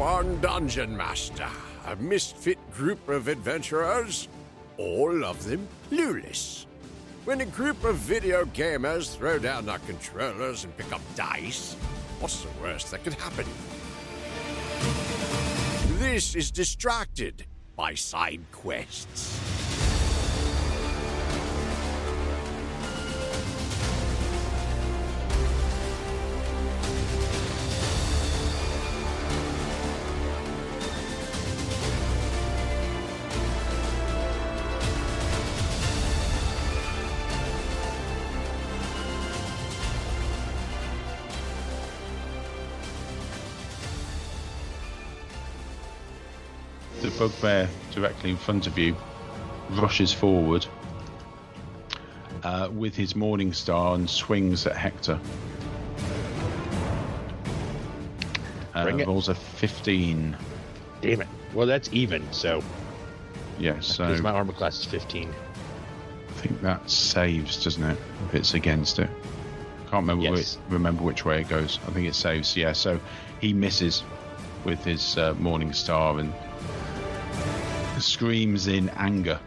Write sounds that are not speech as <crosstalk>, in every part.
one dungeon master, a misfit group of adventurers, all of them clueless. When a group of video gamers throw down their controllers and pick up dice, what's the worst that could happen? This is distracted by side quests. Bugbear directly in front of you rushes forward uh, with his morning star and swings at Hector. Uh, rolls a 15. Damn it. Well, that's even, so. Yeah, so my armor class is 15. I think that saves, doesn't it? If it's against it. Can't remember Yes. which, remember which way it goes. I think it saves. Yeah, so he misses with his uh, morning star and screams in anger.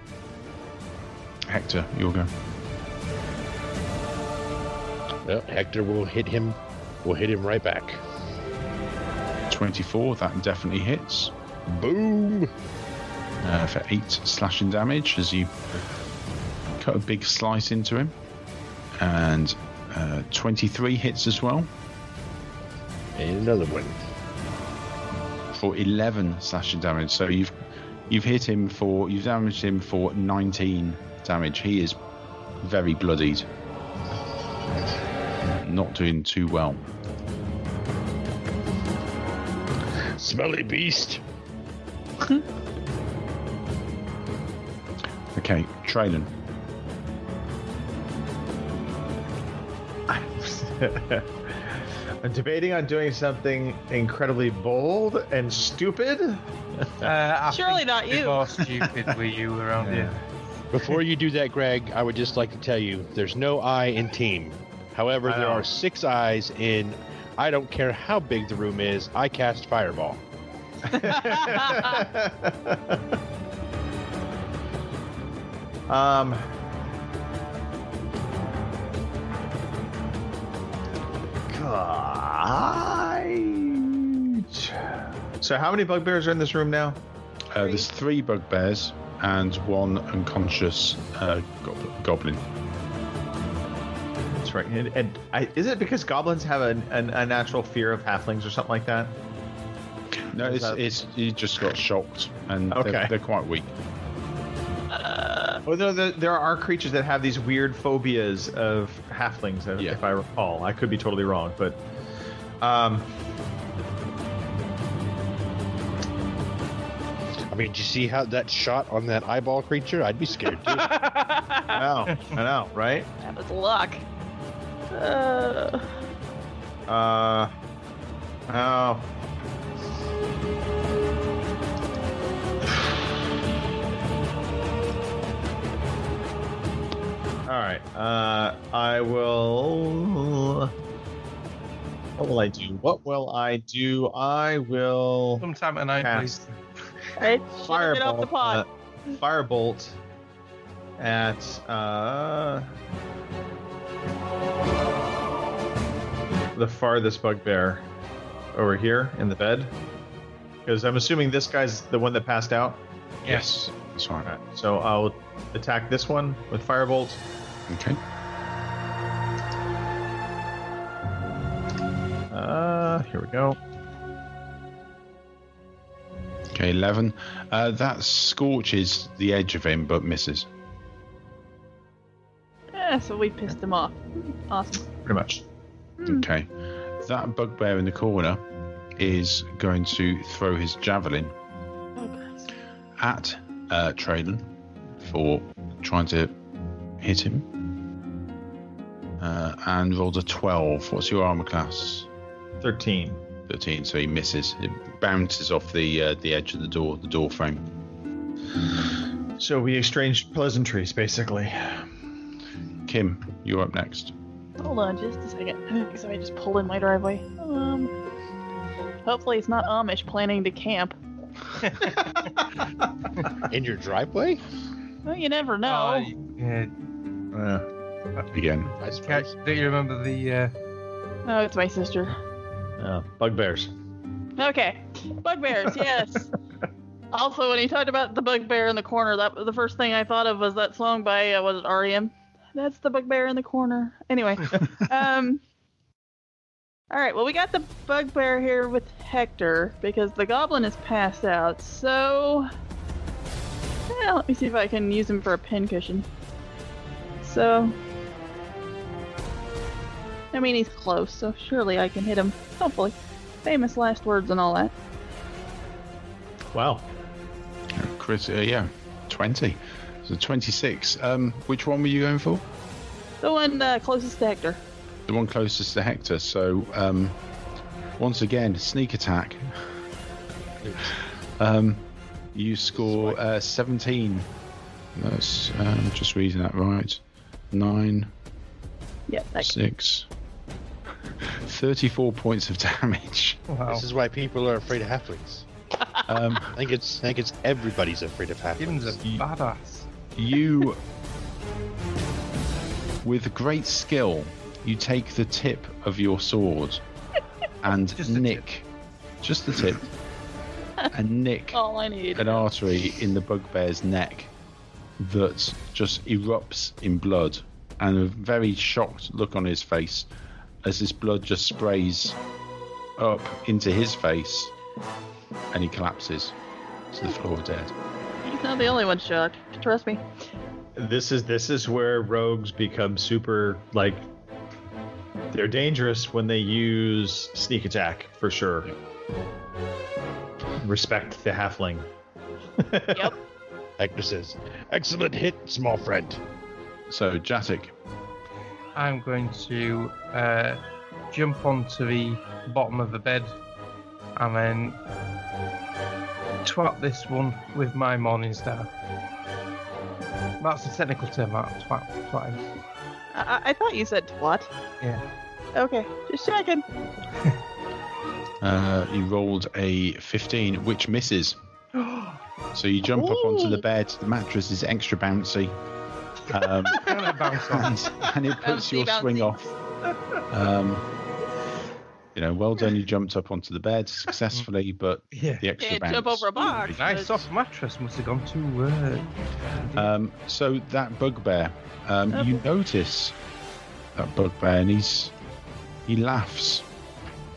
Hector, you'll go. Well, Hector will hit him. We'll hit him right back. 24, that definitely hits. Boom! Uh, for 8 slashing damage as you cut a big slice into him. And uh, 23 hits as well And another one. for 11 slashing damage. So you've you've hit him for you've damaged him for 19 damage. He is very bloodied. Not doing too well. Smelly beast. <laughs> Okay, Traylon. <laughs> I'm debating on doing something incredibly bold and stupid. Uh, Surely not you. More stupid were you around here? Before you do that, Greg, I would just like to tell you there's no I in team. However, I there are six eyes in. I don't care how big the room is. I cast fireball. <laughs> <laughs> Um. God. So, how many bugbears are in this room now? Uh, there's three bugbears and one unconscious uh, gob- goblin. That's right. And, and I, is it because goblins have an, an, a natural fear of halflings or something like that? No, Is it's, that- it's you just got shocked and Okay. they're, they're quite weak. Well, there, there, there are creatures that have these weird phobias of halflings, if- Yeah. if I recall. I could be totally wrong, but um, I mean, did you see how that shot on that eyeball creature? I'd be scared too. <laughs> I know, I know, right? That was luck. Uh, Uh, oh. All right. Uh, I will. What will I do? What will I do? I will Sometime tonight, cast please. right? Should've off the firebolt. pot. Uh, firebolt at uh, the farthest bugbear over here in the bed. Because I'm assuming this guy's the one that passed out. Yes, that's right. So I'll attack this one with firebolt. Okay. Uh, here we go. Okay, 11. Uh, that scorches the edge of him but misses. Yeah, so we pissed him off. Awesome. Pretty much. Okay. That bugbear in the corner is going to throw his javelin Oh, at uh, Traylon for trying to hit him. Uh, and rolled a 12. What's your armor class? 13. 13, so he misses. It bounces off the uh, the edge of the door, the door frame. So we exchanged pleasantries, basically. Kim, you're up next. Hold on just a second. <laughs> So I just pulled in my driveway. Um, Hopefully, it's not Amish planning to camp. <laughs> In your driveway? Well, you never know. Uh, yeah. Uh, Again, I Catch, suppose. do you remember the? Uh, oh, it's my sister. uh, bugbears. Okay, bugbears. Yes. <laughs> also, when he talked about the bugbear in the corner, that the first thing I thought of was that song by uh, was it REM? That's the bugbear in the corner. Anyway, <laughs> um. All right. Well, we got the bugbear here with Hector because the goblin is passed out. So, yeah, let me see if I can use him for a pincushion. So, I mean, he's close, so surely I can hit him. Hopefully, famous last words and all that. Wow. Chris, uh, yeah, 20. So 26. Um, which one were you going for? The one uh, closest to Hector. The one closest to Hector. So, um, once again, sneak attack. Um, you score uh, 17. That's um, just reading that right. 9, Yeah, that 6, 34 points of <laughs> damage. wow. This is why people are afraid of halflings. Um, I think it's I think it's everybody's afraid of Gibbons a halflings. badass. you, with great skill, you take the tip of your sword and Just the nick, just the tip, <laughs> and nick all I need. an artery in the bugbear's neck that just erupts in blood, and a very shocked look on his face as this blood just sprays up into his face, and he collapses to the floor dead. He's not the only one shocked. Trust me. This is this is where rogues become super like they're dangerous when they use sneak attack for sure. Respect the halfling. Yep. <laughs> Hector says, "Excellent hit, small friend." So, Jatic, I'm going to uh, jump onto the bottom of the bed and then twat this one with my morning star. That's the technical term, that twat, twatting. I, I- I thought you said twat. Yeah. Okay, just checking. <laughs> uh, you rolled a 15, which misses. <gasps> So you jump up onto the bed. The mattress is extra bouncy, um, I'm gonna bounce on. and, and it puts Bouncy, your swing bouncy. off. Um, you know, well done. You jumped up onto the bed successfully, <laughs> but Yeah. the extra Can't bounce. jump over a box. Nice but- soft mattress must have gone too. Uh, Um, so that bugbear, um, you notice that bugbear, and he's he laughs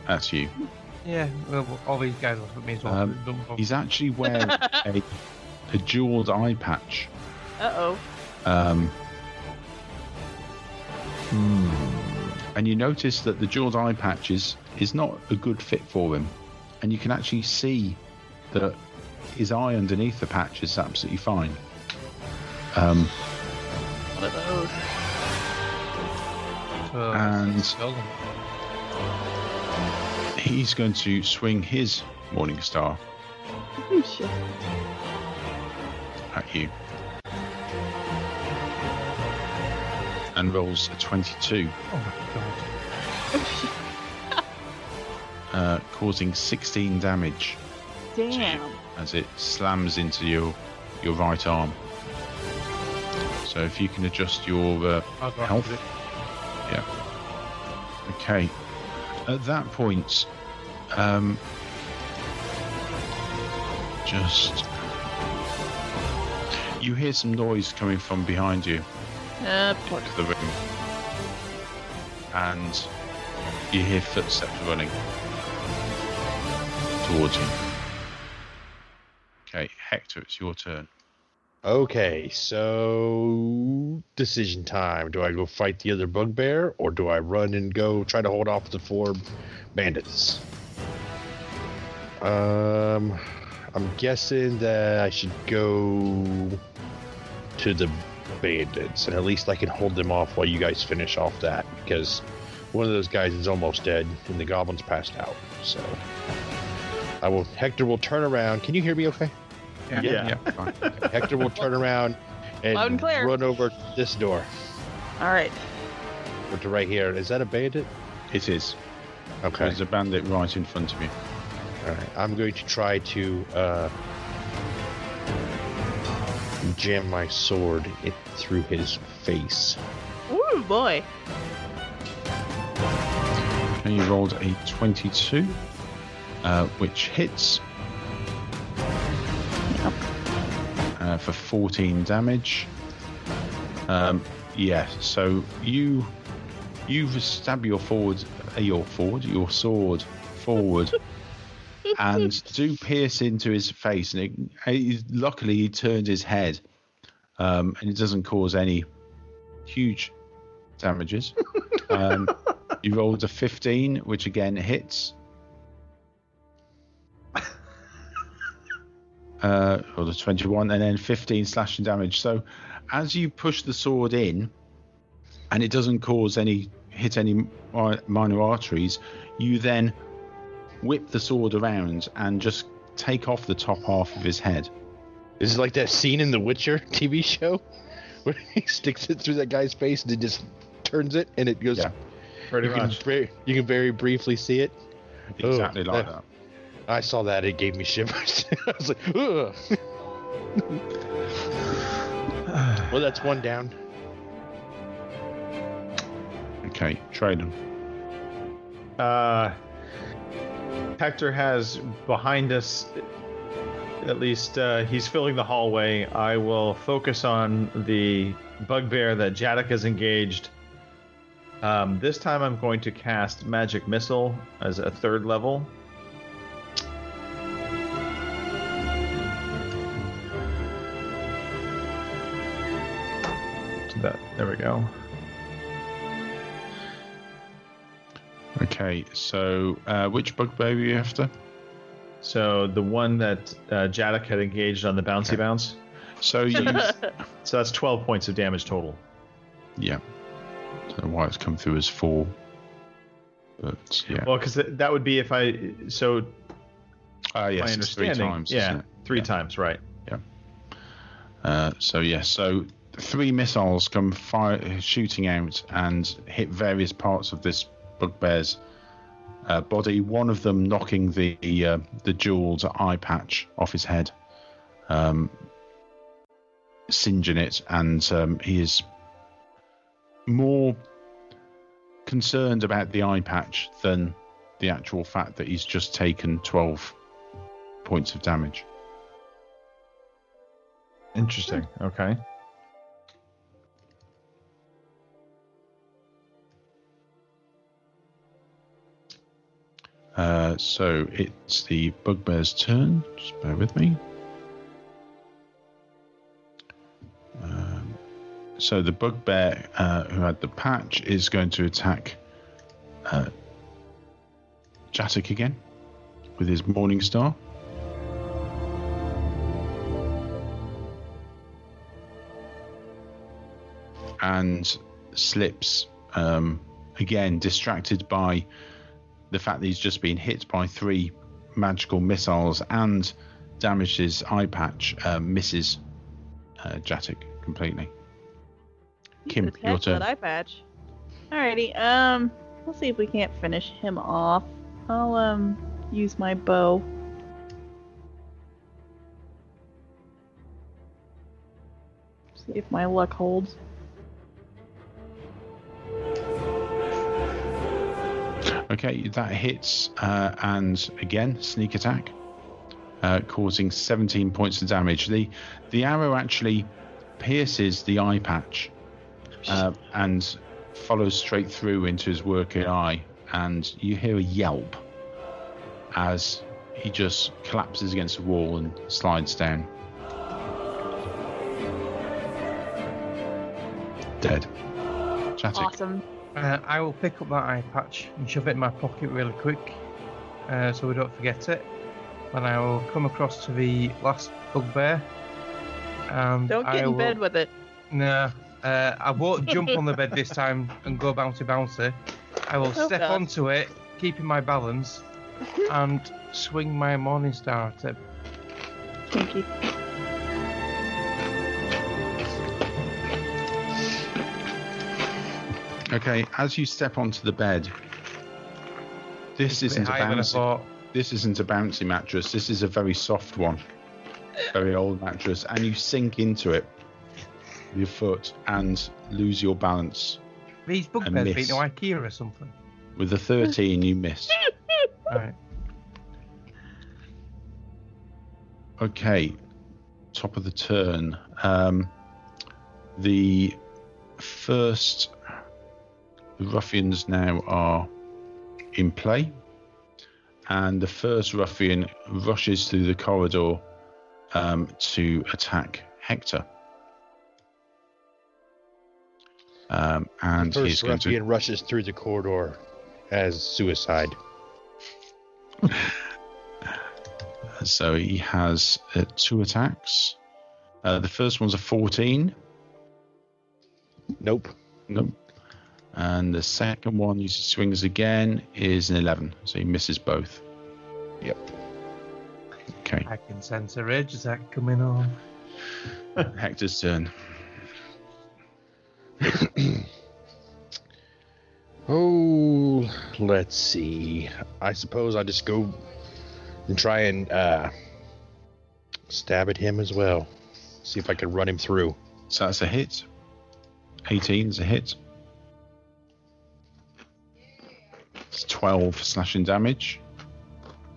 at you. yeah, well, all these guys laugh at me as well. Um, He's actually wearing <laughs> a, a jeweled eye patch. Uh oh. Um, And you notice that the jeweled eye patch is, is not a good fit for him. And you can actually see that his eye underneath the patch is absolutely fine. Um, One of those. So, and- he's going to swing his Morning Star Oh, at you. And rolls a 22, Oh my god. <laughs> Uh, causing 16 damage Damn. as it slams into your, your right arm. So if you can adjust your uh, Health. it. Yeah. Okay. At that point, um, just you hear some noise coming from behind you Uh, poor- to the room, and you hear footsteps running towards you. Okay, Hector, it's your turn. Okay, so decision time. Do I go fight the other bugbear or do I run and go try to hold off the four bandits? Um, I'm guessing that I should go to the bandits and at least I can hold them off while you guys finish off that because one of those guys is almost dead and the goblin's passed out. So I will. Hector will turn around. Can you hear me? Okay. Yeah. Yeah. Fine. <laughs> Hector will turn around and, and clear. run over this door All right. or to right here. Is that a bandit? It is. Okay. There's a bandit right in front of you. All right, I'm going to try to uh, jam my sword it through his face. Ooh boy. And you rolled a 22, uh, which hits uh, for 14 damage. Um, yeah, so you you stab your forward, uh, your forward, your sword forward, <laughs> and <laughs> do pierce into his face. And it, it, luckily, he turned his head, um, and it doesn't cause any huge damages. Um, <laughs> you rolled a 15, which again hits. Uh, or the 21, and then 15 slashing damage. So, as you push the sword in, and it doesn't cause any hit any minor arteries, you then whip the sword around and just take off the top half of his head. This is like that scene in the Witcher <laughs> TV show where he <laughs> sticks it through that guy's face and it just turns it and it goes. Yeah. Pretty you, can much. very, you can very briefly see it. Oh, Exactly like that. I saw that. It gave me shivers. <laughs> I was like, ugh. <sighs> well, that's one down. Okay, Traden. Uh, Hector has behind us. At least uh, he's filling the hallway. I will focus on the bugbear that Jadok has engaged. Um, this time I'm going to cast Magic Missile as a third level. That, there we go. Okay, so uh, which bugbear are you after? So the one that uh, Jadok had engaged on the bouncy Okay. bounce. So you, <laughs> So that's 12 points of damage total. yeah. Don't why it's come through as four, but yeah. Well, because that would be if I. So Ah, yes, my it's three times. yeah, three Yeah. times, right. Yeah. Uh, so yes, so three missiles come fire, shooting out and hit various parts of this bugbear's uh, body. One of them knocking the uh, the jeweled eye patch off his head, um, singeing it, and um, he is more concerned about the eye patch than the actual fact that he's just taken twelve points of damage. Interesting. Okay. Uh, so it's the bugbear's turn. Just bear with me. Um, so the bugbear uh, who had the patch is going to attack uh, again with his Morning Star. And slips um, again, distracted by the fact that he's just been hit by three magical missiles and damaged his eye patch, uh, misses uh, Jatic completely. Kim, your turn. That eye patch. Alrighty. Um, let's see if we can't finish him off. I'll um use my bow. See if my luck holds. Okay, that hits, uh, and again, sneak attack, uh, causing 17 points of damage. The the arrow actually pierces the eye patch uh, <laughs> and follows straight through into his working eye, and you hear a yelp as he just collapses against the wall and slides down. Dead. Jatic. Awesome. Uh, I will pick up that eye patch and shove it in my pocket really quick, uh, so we don't forget it. And I will come across to the last bugbear. And Don't I get in will, bed with it. No, uh, I won't jump on the bed this time and go bouncy bouncy. I will Oh, step God. onto it, keeping my balance, and swing my morning star at it. Kinky. Okay, as you step onto the bed, this It's isn't a bit higher than I bouncy. this isn't a bouncy mattress. This is a very soft one, very old mattress, and you sink into it with your foot and lose your balance. These bugbears miss. to IKEA or something. With the 13, you miss. <laughs> Right. Okay, top of the turn. Um, the first the ruffians now are in play, and the first ruffian rushes through the corridor um, to attack Hector. Um, and he's First going to rushes through the corridor as suicide. <laughs> So he has uh, two attacks. Uh, the first one's a 14. Nope. Nope. And the second one, he swings again, is an 11. So he misses both. Yep. Okay. I can sense a rage attack coming on. <laughs> Hector's turn. <clears throat> Oh, let's see. I suppose I'll just go and try and uh, stab at him as well. See if I can run him through. So that's a hit. 18 is a hit. It's 12 slashing damage.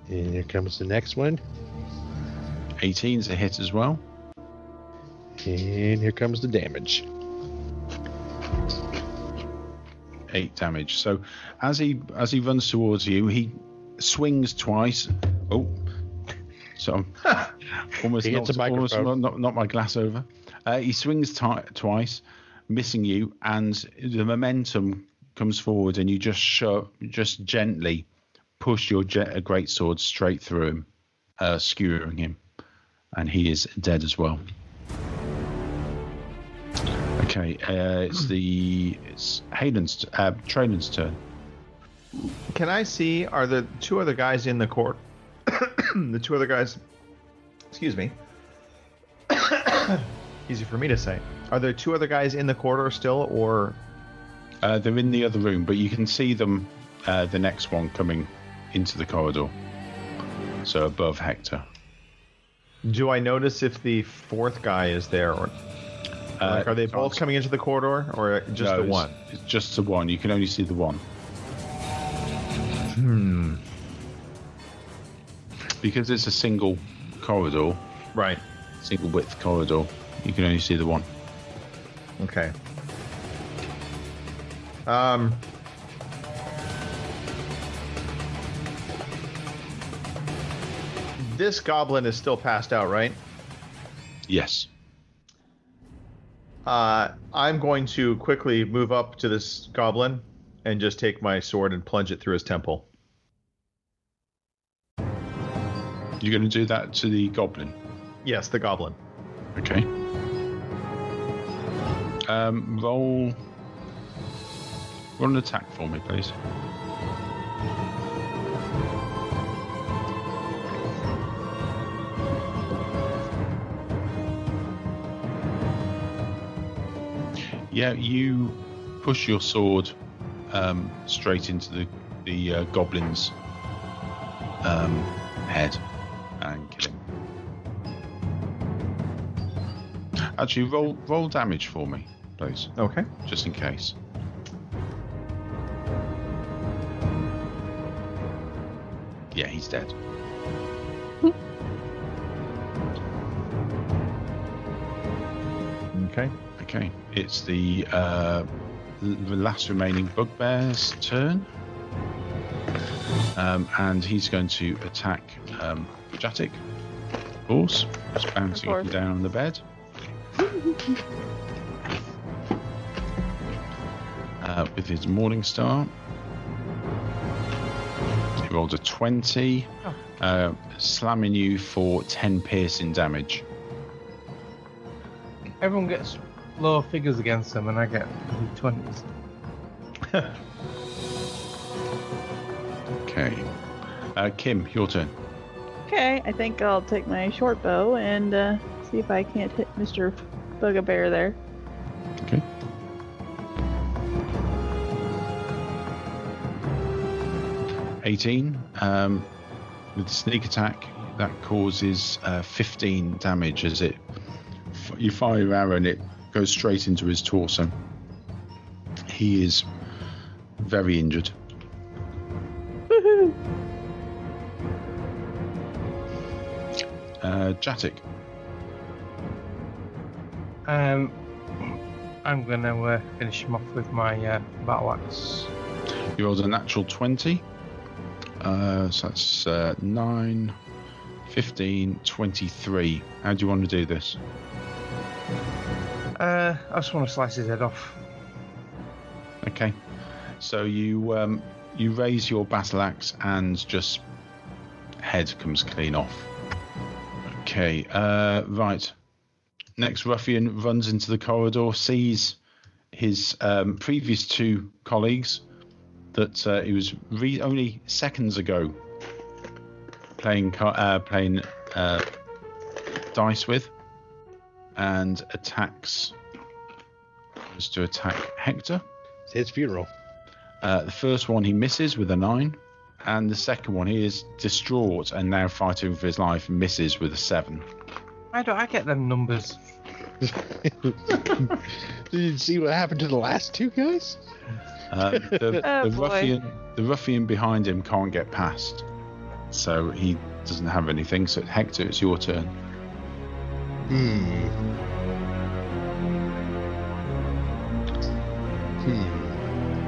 And here comes the next one. 18 is a hit as well. And here comes the damage. eight damage. So as he as he runs towards you, he swings twice. Oh, so I'm <laughs> almost He hits knocked, a almost not, not my glass over. Uh, he swings ti twice, missing you, and the momentum comes forward, and you just show, just gently push your jet, great sword straight through him, uh, skewering him, and he is dead as well. Okay, uh, it's the it's Hayden's uh, turn. Can I see? Are the two other guys in the court? <coughs> the two other guys. Excuse me. <coughs> Easy for me to say. Are there two other guys in the corridor still, or Uh, they're in the other room, but you can see them. Uh, the next one coming into the corridor, so above Hector. do I notice if the fourth guy is there, or Uh, like, are they both coming into the corridor, or just no, the it's- one? It's just the one. You can only see the one. Hmm. Because it's a single corridor, Right. single width corridor. You can only see the one. Okay. Um. This goblin is still passed out, right? Yes. Uh, I'm going to quickly move up to this goblin and just take my sword and plunge it through his temple. You're going to do that to the goblin. Yes, the goblin. Okay. Um, roll. Roll an attack for me, please. Yeah, you push your sword um, straight into the the uh, goblin's um, head and kill him. Actually, roll roll damage for me, please, Okay. just in case. He's dead. Okay. Okay, it's the uh, last remaining bugbear's turn, um, and he's going to attack um, Jatic. Of course, just bouncing up and down on the bed. <laughs> uh, with his Morning Star. He rolled a 20, Oh. uh, slamming you for 10 piercing damage. Everyone gets lower figures against them, and I get twenties. <laughs> Okay. Uh, Kim, your turn. Okay, I think I'll take my short bow and uh, see if I can't hit Mr. Bugbear there. 18 um, with sneak attack. That causes uh, 15 damage as it you fire your arrow and it goes straight into his torso. He is very injured. Woohoo! Uh, Jatic. Um, I'm going to uh, finish him off with my uh, battle axe. You rolled a natural 20. Uh, so that's uh, 9, 15, 23. How do you want to do this? Uh, I just want to slice his head off. Okay. So you um, you raise your battle axe and just head comes clean off. Okay. Uh, right. Next ruffian runs into the corridor, sees his um, previous two colleagues that uh, he was re- only seconds ago playing uh, playing uh, dice with, and attacks. Just to attack Hector. It's his funeral. Uh, the first one he misses with a nine, and the second one he is distraught and now fighting for his life misses with a seven. Why do I get them numbers? <laughs> Did you see what happened to the last two guys? Um, the, <laughs> Oh, the ruffian, the ruffian behind him can't get past, so he doesn't have anything. So Hector, it's your turn. Hmm. Hmm.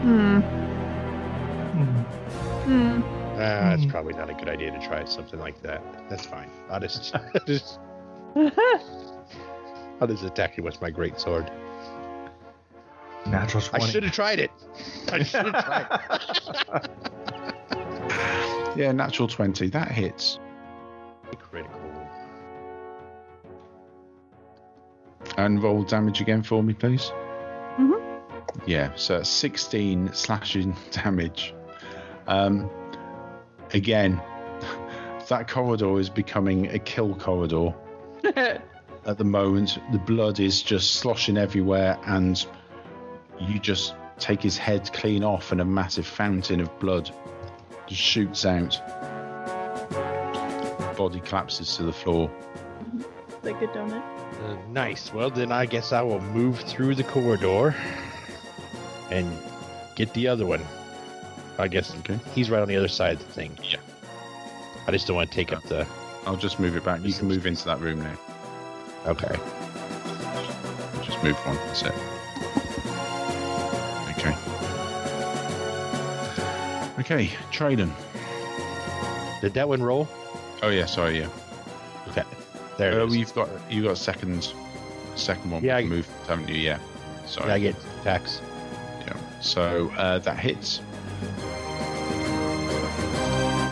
Hmm. Hmm. Hmm. Ah, that's probably not a good idea to try something like that. That's fine. I'll just, <laughs> just I'll just attack you with my great sword. Natural 20. I should have tried it. I should have tried. <laughs> Yeah, natural twenty. That hits. Critical. And roll damage again for me, please. Mhm. Yeah, so 16 slashing <laughs> damage. Um, again, <laughs> that corridor is becoming a kill corridor at the moment. The blood is just sloshing everywhere, and you just take his head clean off, and a massive fountain of blood just shoots out. Body collapses to the floor. They good donut. Uh, nice. Well, then I guess I will move through the corridor and get the other one. I guess Okay. he's right on the other side of the thing. Yeah. I just don't want to take up the. I'll just move it back. You can move into that room now. Okay. Just move one. That's it. Okay. Okay, Traden. Did that one roll? Oh yeah, sorry, yeah. Okay. There Oh, it is. you've got you got second, second one. Yeah, Yeah, I- move, haven't you? Yeah. Sorry. I get attacks. Yeah. So uh, that hits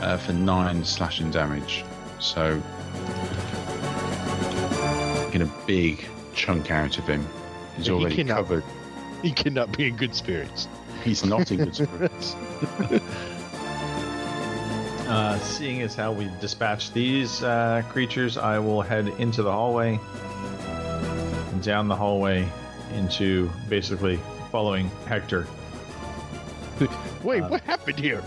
uh, for nine slashing damage. So get a big chunk out of him. He's he already cannot- covered. He cannot be in good spirits. He's not in good <laughs> spirits. <laughs> Uh, seeing as how we dispatch these uh, creatures, I will head into the hallway, down the hallway, into basically following Hector. <laughs> Wait, Uh, what happened here?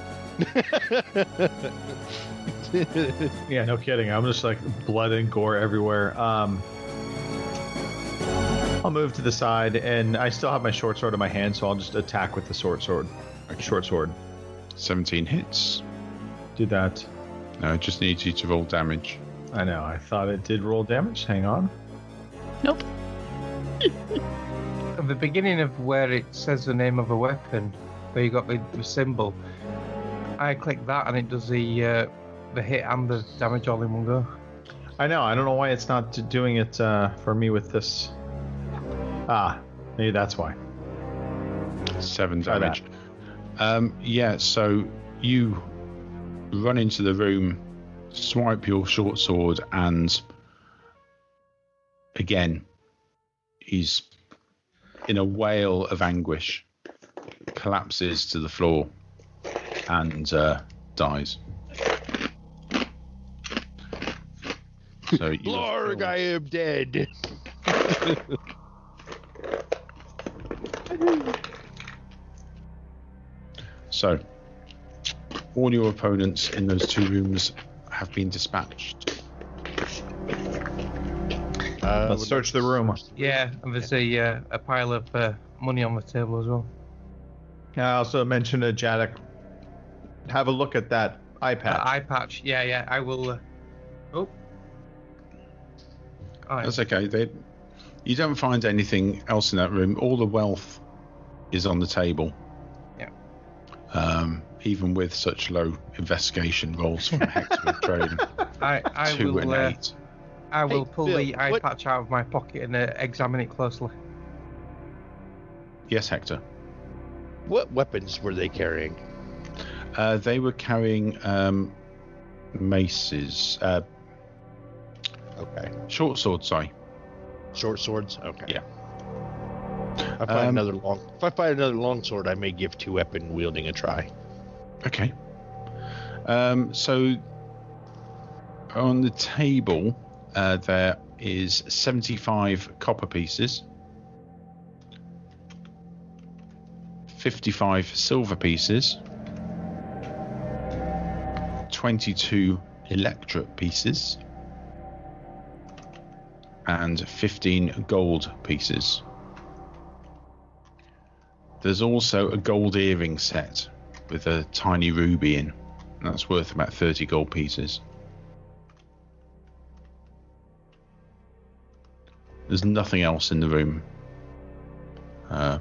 Yeah, no kidding. I'm just like blood and gore everywhere. Um, I'll move to the side, and I still have my short sword in my hand, so I'll just attack with the short sword. Short sword. 17 hits. Do that. No, it just needs you to roll damage. I know. I thought it did roll damage. Hang on. Nope. At the beginning of where it says the name of a weapon, where you got the, the symbol, I click that and it does the uh, the hit and the damage all in one go. I know. I don't know why it's not doing it uh, for me with this. Ah, maybe that's why. Seven Try damage. Um, yeah, so you run into the room, swipe your short sword, and again, he's in a wail of anguish, collapses to the floor, and uh, dies. So you Blarg, I am dead. <laughs> So, all your opponents in those two rooms have been dispatched. Uh, Let's search the room. Yeah, and there's a uh, a pile of uh, money on the table as well. I also mentioned to Jadok, have a look at that eye Uh, patch. eye patch. Yeah, yeah. I will. Uh... Oh. Oh. That's okay. They, you don't find anything else in that room. All the wealth is on the table. Yeah. Um, even with such low investigation rolls from Hector Trading, <laughs> I I two will. and Uh. I will Hey, pull Bill, the eye what- patch out of my pocket and uh, examine it closely. Yes, Hector. What weapons were they carrying? Uh, they were carrying um, maces, uh, Okay. short swords. Sorry. Short swords? Okay. Yeah. If I find Um, another long if I find another long sword, I may give two weapon wielding a try. Okay. Um, so on the table, uh, there is 75 copper pieces, 55 silver pieces, 22 electrum pieces, and 15 gold pieces. There's also a gold earring set with a tiny ruby in. and That's worth about 30 gold pieces. There's nothing else in the room. Uh,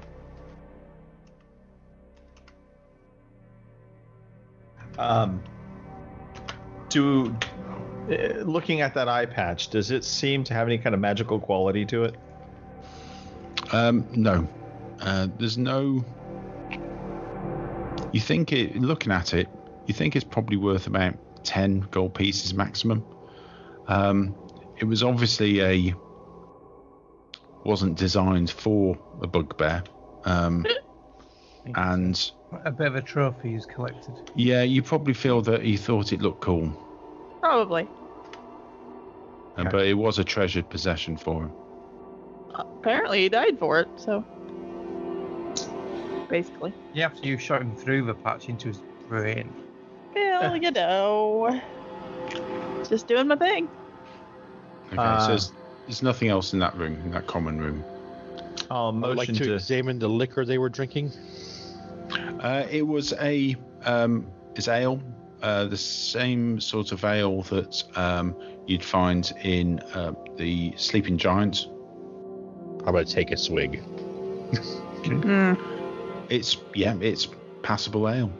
Um, do uh, looking at that eye patch, does it seem to have any kind of magical quality to it? um, no. Uh, there's no. You think it, looking at it, you think it's probably worth about 10 gold pieces maximum. Um, it was obviously a. wasn't designed for a bugbear. Um, <laughs> and A bit of a trophy he's collected. Yeah, you probably feel that he thought it looked cool, Probably. uh, but it was a treasured possession for him. Apparently, he died for it. So, basically, You have to use shot him through the patch into his brain. well, <laughs> you know, just doing my thing. Okay, Uh, so there's, there's nothing else in that room, in that common room. I'll I would like to, to. examine the liquor they were drinking. Uh, it was a um, it's ale, uh, the same sort of ale that um, you'd find in uh, the Sleeping Giant. I'm gonna take a swig. Mm. It's yeah, it's passable ale.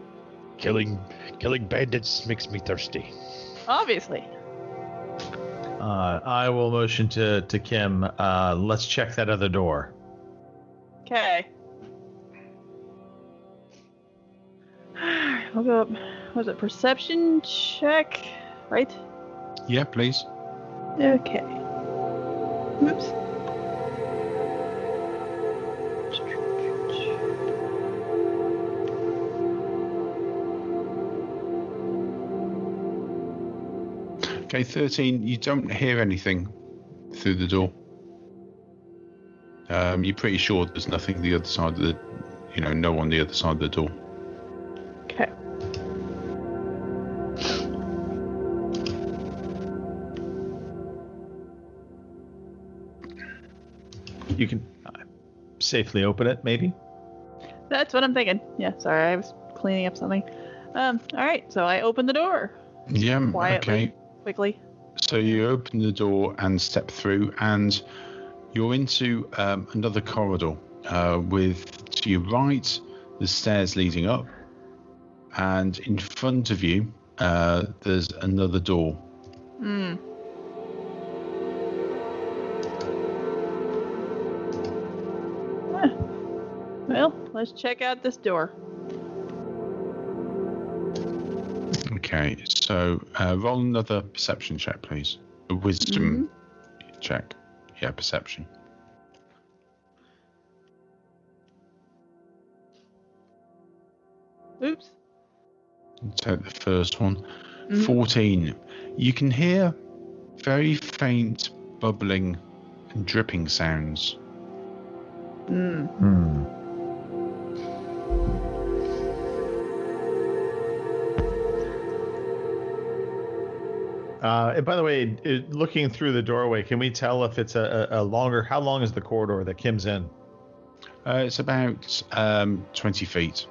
Killing killing bandits makes me thirsty. Obviously. Uh, I will motion to to Kim. Uh, let's check that other door. Okay. I'll go up. Was it perception check? Right? Yeah, please. Okay. Oops. Okay, thirteen. You don't hear anything through the door. Um, you're pretty sure there's nothing the other side of the, you know, no one the other side of the door. Okay. You can uh, safely open it, maybe. That's what I'm thinking. Yeah, sorry, I was cleaning up something. Um, alright, so I open the door Yeah. quietly, Okay. Quickly. So you open the door and step through, and you're into um, another corridor uh, with to your right the stairs leading up, and in front of you uh, there's another door. Hmm. Well, let's check out this door. Okay, so uh, roll another perception check, please. A wisdom check. Yeah, perception. Oops. Take the first one. Mhm. 14. You can hear very faint bubbling and dripping sounds. Hmm. Hmm. Uh, and by the way, it, looking through the doorway, can we tell if it's a, a, a longer? How long is the corridor that Kim's in? Uh, it's about um, 20 feet.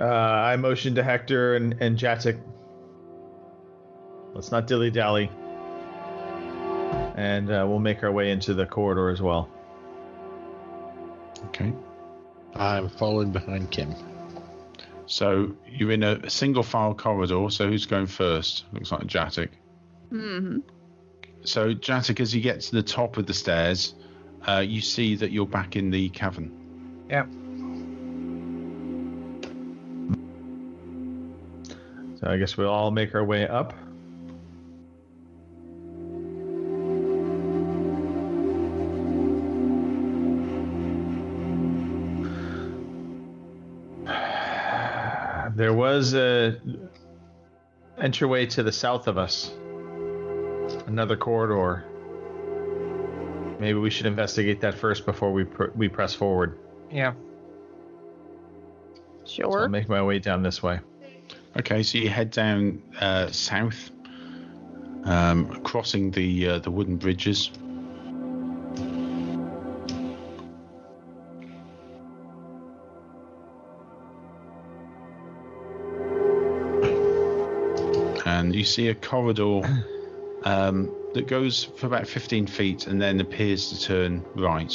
Uh, I motion to Hector and, and Jatic. Let's not dilly dally. And uh, we'll make our way into the corridor as well. Okay. I'm following behind Kim. So you're in a single file corridor. So who's going first? Looks like Jatic. hmm So Jatic, as you get to the top of the stairs, uh, you see that you're back in the cavern. Yeah. So I guess we'll all make our way up. There was a entryway to the south of us. Another corridor. Maybe we should investigate that first before we pr- we press forward. Yeah. So Sure. I'll make my way down this way. Okay, so you head down uh, south, um, crossing the uh, the wooden bridges. You see a corridor <coughs> um, that goes for about 15 feet and then appears to turn right.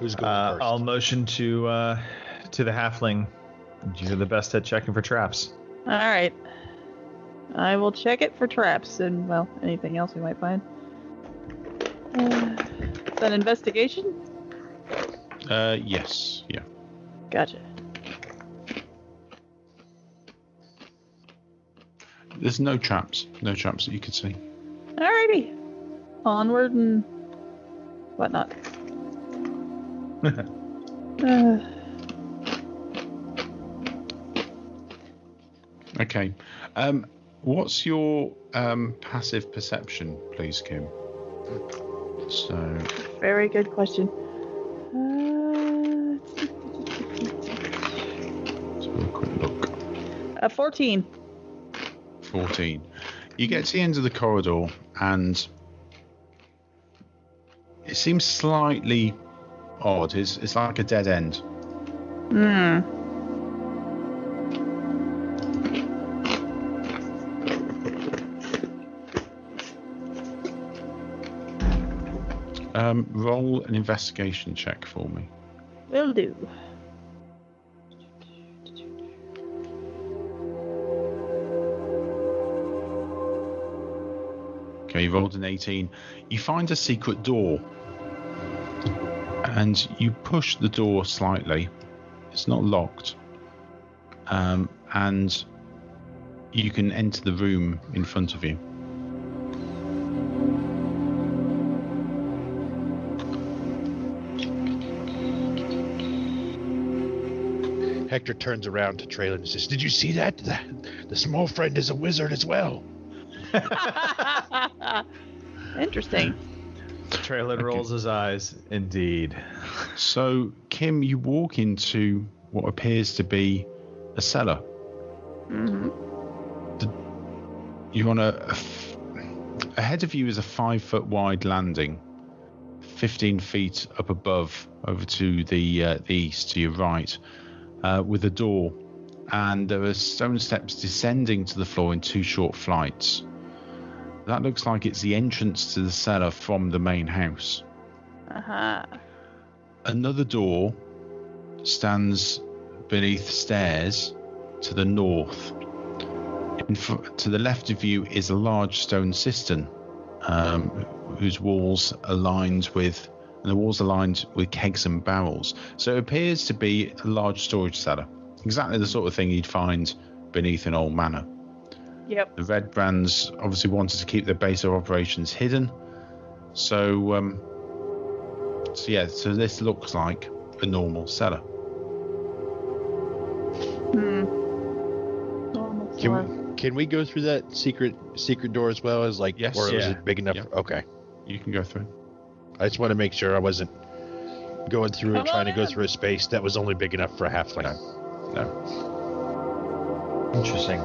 Who's going Uh, first? I'll motion to uh, to the halfling. You're the best at checking for traps. All right. I will check it for traps and well, anything else we might find. Uh, is that investigation? Uh, yes, yeah. Gotcha. There's no traps, no traps that you could see. Alrighty. Onward and whatnot. <laughs> uh, Okay. Um, what's your um, passive perception, please, Kim? So, very good question. Uh, let's have a quick look. uh, 14. 14. You get to the end of the corridor and it seems slightly odd. It's, it's like a dead end. Hmm. Um, roll an investigation check for me. Will do. You rolled an 18. You find a secret door. And you push the door slightly. It's not locked. Um, and you can enter the room in front of you. Hector turns around to Traylon and says, Did you see that? The, the small friend is a wizard as well. <laughs> Interesting. Traylon rolls his eyes. Indeed. So, Kim, you walk into what appears to be a cellar. Mm-hmm. You're on a, a f- ahead of you is a five foot wide landing, 15 feet up above over to the, uh, the east to your right, uh, with a door. And there are stone steps descending to the floor in two short flights. That looks like it's the entrance to the cellar from the main house. Uh-huh. Another door stands beneath stairs to the north. In fr- to the left of you is a large stone cistern, um, whose walls are lined with, and the walls are lined with kegs and barrels. So it appears to be a large storage cellar, exactly the sort of thing you'd find beneath an old manor. Yep. The Red Brands obviously wanted to keep their base of operations hidden, so um, so yeah, so this looks like a normal cellar. Hmm. Normal Can cellar. we, can we go through that secret secret door as well as like, Yes. or is it big enough? Yeah. Okay. You can go through. I just want to make sure I wasn't going through and Come trying to on go through a space that was only big enough for a half halfling. No. Interesting.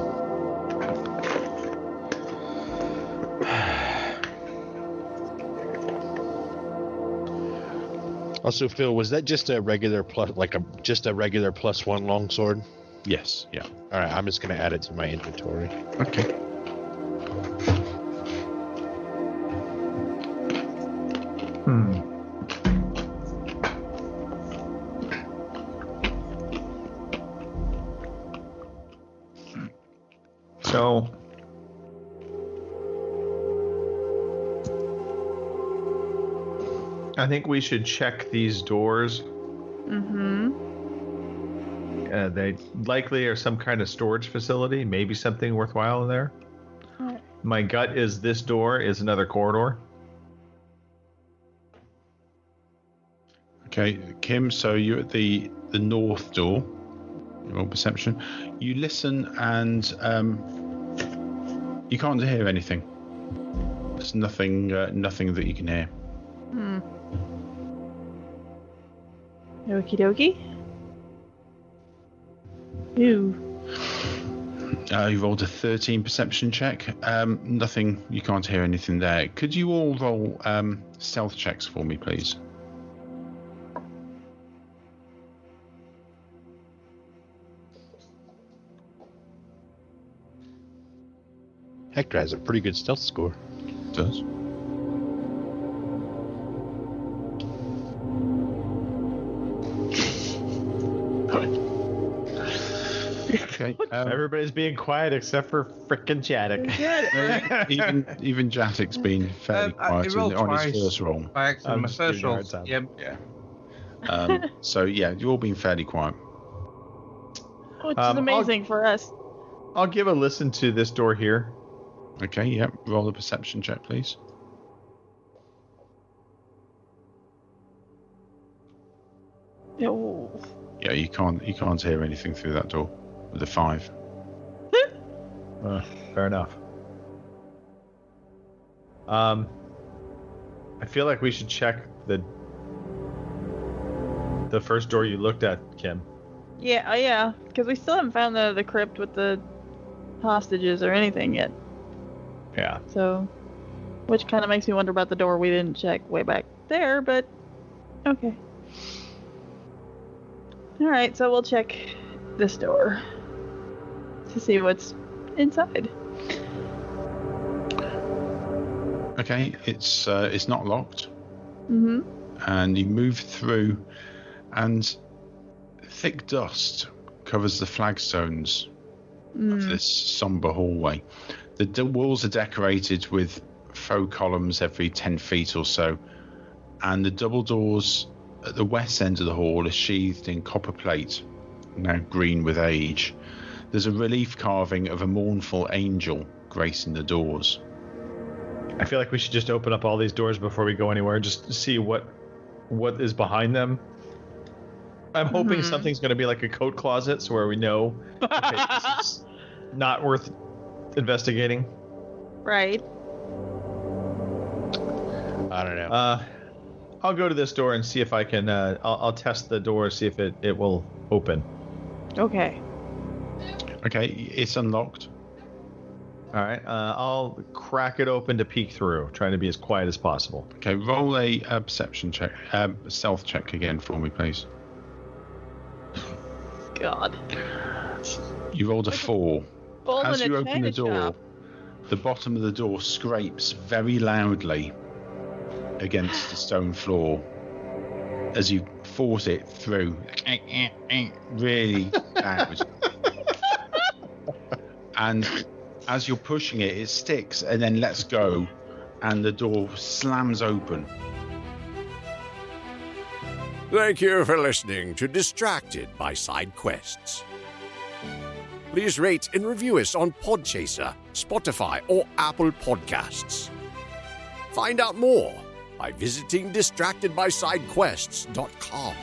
Also, Phil, was that just a regular plus, like a just a regular plus one longsword? Yes. Yeah. All right, I'm just gonna add it to my inventory. Okay. Think we should check these doors. Mm-hmm. Uh, they likely are some kind of storage facility, maybe something worthwhile in there. Right. My gut is this door is another corridor. Okay, Kim. So you're at the the north door. Roll perception. You listen and um, you can't hear anything. There's nothing, uh, nothing that you can hear. Okie dokie. Ew. Uh, you rolled a 13 perception check. Um, nothing. You can't hear anything there. Could you all roll um, stealth checks for me, please? Hector has a pretty good stealth score. Does. Okay. um, Everybody's being quiet except for frickin' Chaddock. <laughs> even even Jatik's been fairly Um, quiet he in- rolled on his first roll. By accident, I'm my first giving you a roll. hard time. Yeah. Yeah. Um, <laughs> so yeah, you've all been fairly quiet. Which Um, is amazing for us. I'll give a listen to this door here. Okay. Yep. Roll a perception check, please. Ew. Yeah, you can't you can't hear anything through that door with a five. Uh, fair enough. Um, I feel like we should check the the first door you looked at, Kim. Yeah, uh, yeah, because we still haven't found the the crypt with the hostages or anything yet. Yeah. So, which kind of makes me wonder about the door we didn't check way back there, but okay. All right, so we'll check this door to see what's inside. Okay, it's uh, it's not locked, Mm-hmm. and you move through, and thick dust covers the flagstones of Mm. this somber hallway. The d- walls are decorated with faux columns every 10 feet or so, and the double doors at the west end of the hall are sheathed in copper plate, now green with age. There's a relief carving of a mournful angel gracing the doors. I feel like we should just open up all these doors before we go anywhere, just to see what what is behind them. I'm hoping Mhm. something's going to be like a coat closet, so where we know okay, this <laughs> is not worth investigating. right. I don't know. Uh, I'll go to this door and see if I can. Uh, I'll, I'll test the door, see if it, it will open. Okay. Okay, it's unlocked. All right. Uh, I'll crack it open to peek through, trying to be as quiet as possible. Okay, roll a uh, perception check, uh, stealth check again for me, please. God. You rolled a four. As you open the door, shop. the bottom of the door scrapes very loudly against the stone floor as you force it through. <laughs> Really loud. <laughs> and as you're pushing it, it sticks and then lets go, and the door slams open. Thank you for listening to Distracted by Side Quests. Please rate and review us on Podchaser, Spotify, or Apple Podcasts. Find out more by visiting distractedbysidequests.com.